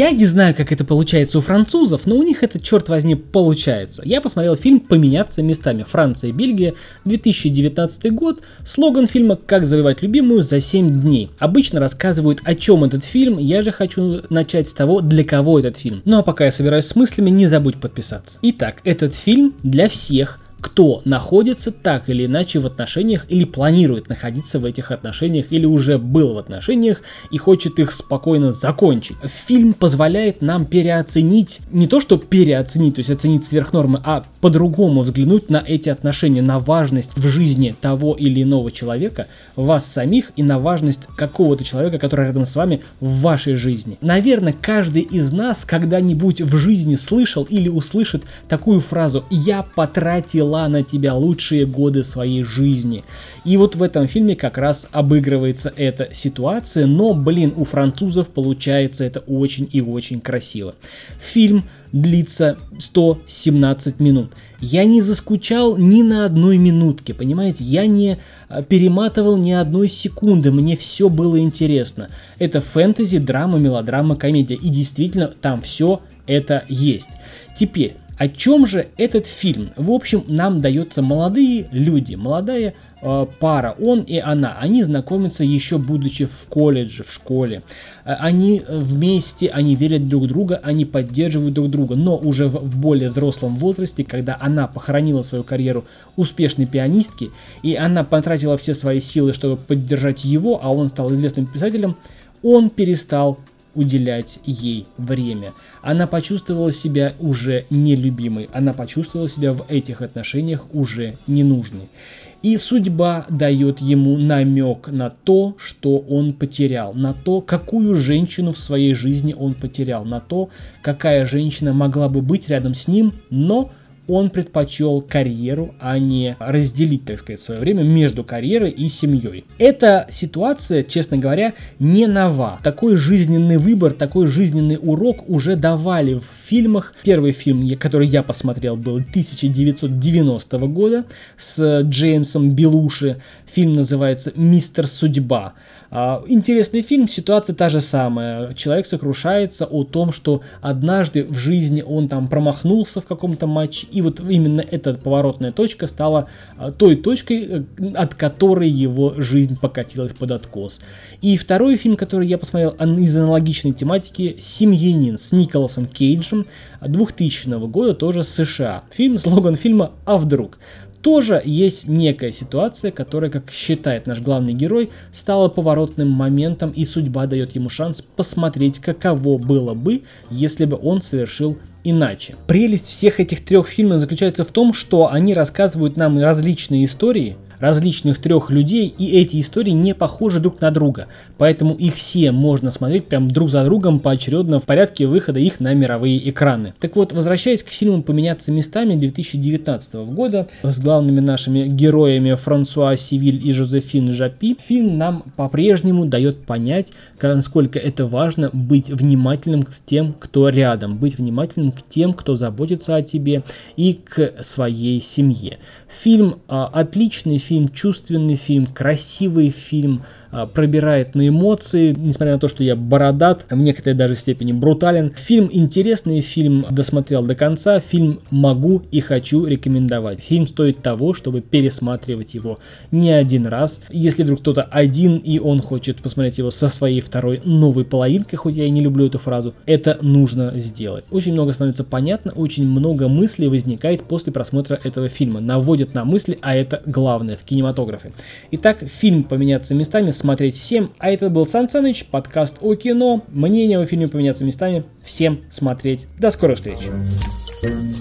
Я не знаю, как это получается у французов, но у них это, черт возьми, получается. Я посмотрел фильм «Поменяться местами. Франция и Бельгия», 2019 год. Слоган фильма «Как завоевать любимую за 7 дней». Обычно рассказывают, о чем этот фильм, я же хочу начать с того, для кого этот фильм. Ну а пока я собираюсь с мыслями, не забудь подписаться. Итак, этот фильм для всех, кто находится так или иначе в отношениях или планирует находиться в этих отношениях или уже был в отношениях и хочет их спокойно закончить. Фильм позволяет нам переоценить, не то что переоценить, то есть оценить сверх нормы, а по-другому взглянуть на эти отношения, на важность в жизни того или иного человека, вас самих и на важность какого-то человека, который рядом с вами в вашей жизни. Наверное, каждый из нас когда-нибудь в жизни слышал или услышит такую фразу «я потратил пролила на тебя лучшие годы своей жизни. И вот в этом фильме как раз обыгрывается эта ситуация, но, блин, у французов получается это очень и очень красиво. Фильм длится 117 минут. Я не заскучал ни на одной минутке, понимаете? Я не а, перематывал ни одной секунды, мне все было интересно. Это фэнтези, драма, мелодрама, комедия. И действительно, там все это есть. Теперь, о чем же этот фильм? В общем, нам дается молодые люди, молодая э, пара, он и она. Они знакомятся еще будучи в колледже, в школе. Э, они вместе, они верят друг друга, они поддерживают друг друга. Но уже в, в более взрослом возрасте, когда она похоронила свою карьеру успешной пианистки, и она потратила все свои силы, чтобы поддержать его, а он стал известным писателем, он перестал уделять ей время. Она почувствовала себя уже нелюбимой, она почувствовала себя в этих отношениях уже ненужной. И судьба дает ему намек на то, что он потерял, на то, какую женщину в своей жизни он потерял, на то, какая женщина могла бы быть рядом с ним, но он предпочел карьеру, а не разделить, так сказать, свое время между карьерой и семьей. Эта ситуация, честно говоря, не нова. Такой жизненный выбор, такой жизненный урок уже давали в фильмах. Первый фильм, который я посмотрел, был 1990 года с Джеймсом Белуши. Фильм называется «Мистер Судьба». А, интересный фильм, ситуация та же самая. Человек сокрушается о том, что однажды в жизни он там промахнулся в каком-то матче, и вот именно эта поворотная точка стала а, той точкой, э, от которой его жизнь покатилась под откос. И второй фильм, который я посмотрел из аналогичной тематики, «Семьянин» с Николасом Кейджем 2000 года, тоже США. Фильм, слоган фильма «А вдруг?». Тоже есть некая ситуация, которая, как считает наш главный герой, стала поворотным моментом и судьба дает ему шанс посмотреть, каково было бы, если бы он совершил иначе. Прелесть всех этих трех фильмов заключается в том, что они рассказывают нам различные истории, различных трех людей, и эти истории не похожи друг на друга. Поэтому их все можно смотреть прям друг за другом поочередно в порядке выхода их на мировые экраны. Так вот, возвращаясь к фильму «Поменяться местами» 2019 года с главными нашими героями Франсуа Сивиль и Жозефин Жапи, фильм нам по-прежнему дает понять, насколько это важно быть внимательным к тем, кто рядом, быть внимательным к тем, кто заботится о тебе и к своей семье. Фильм а, отличный фильм фильм, чувственный фильм, красивый фильм, пробирает на эмоции, несмотря на то, что я бородат, в некоторой даже степени брутален. Фильм интересный, фильм досмотрел до конца, фильм могу и хочу рекомендовать. Фильм стоит того, чтобы пересматривать его не один раз. Если вдруг кто-то один и он хочет посмотреть его со своей второй новой половинкой, хоть я и не люблю эту фразу, это нужно сделать. Очень много становится понятно, очень много мыслей возникает после просмотра этого фильма. Наводят на мысли, а это главное в кинематографе. Итак, фильм «Поменяться местами» смотреть всем. А это был Сан Саныч, подкаст о кино. Мнение о фильме поменяться местами. Всем смотреть. До скорых встреч. thank you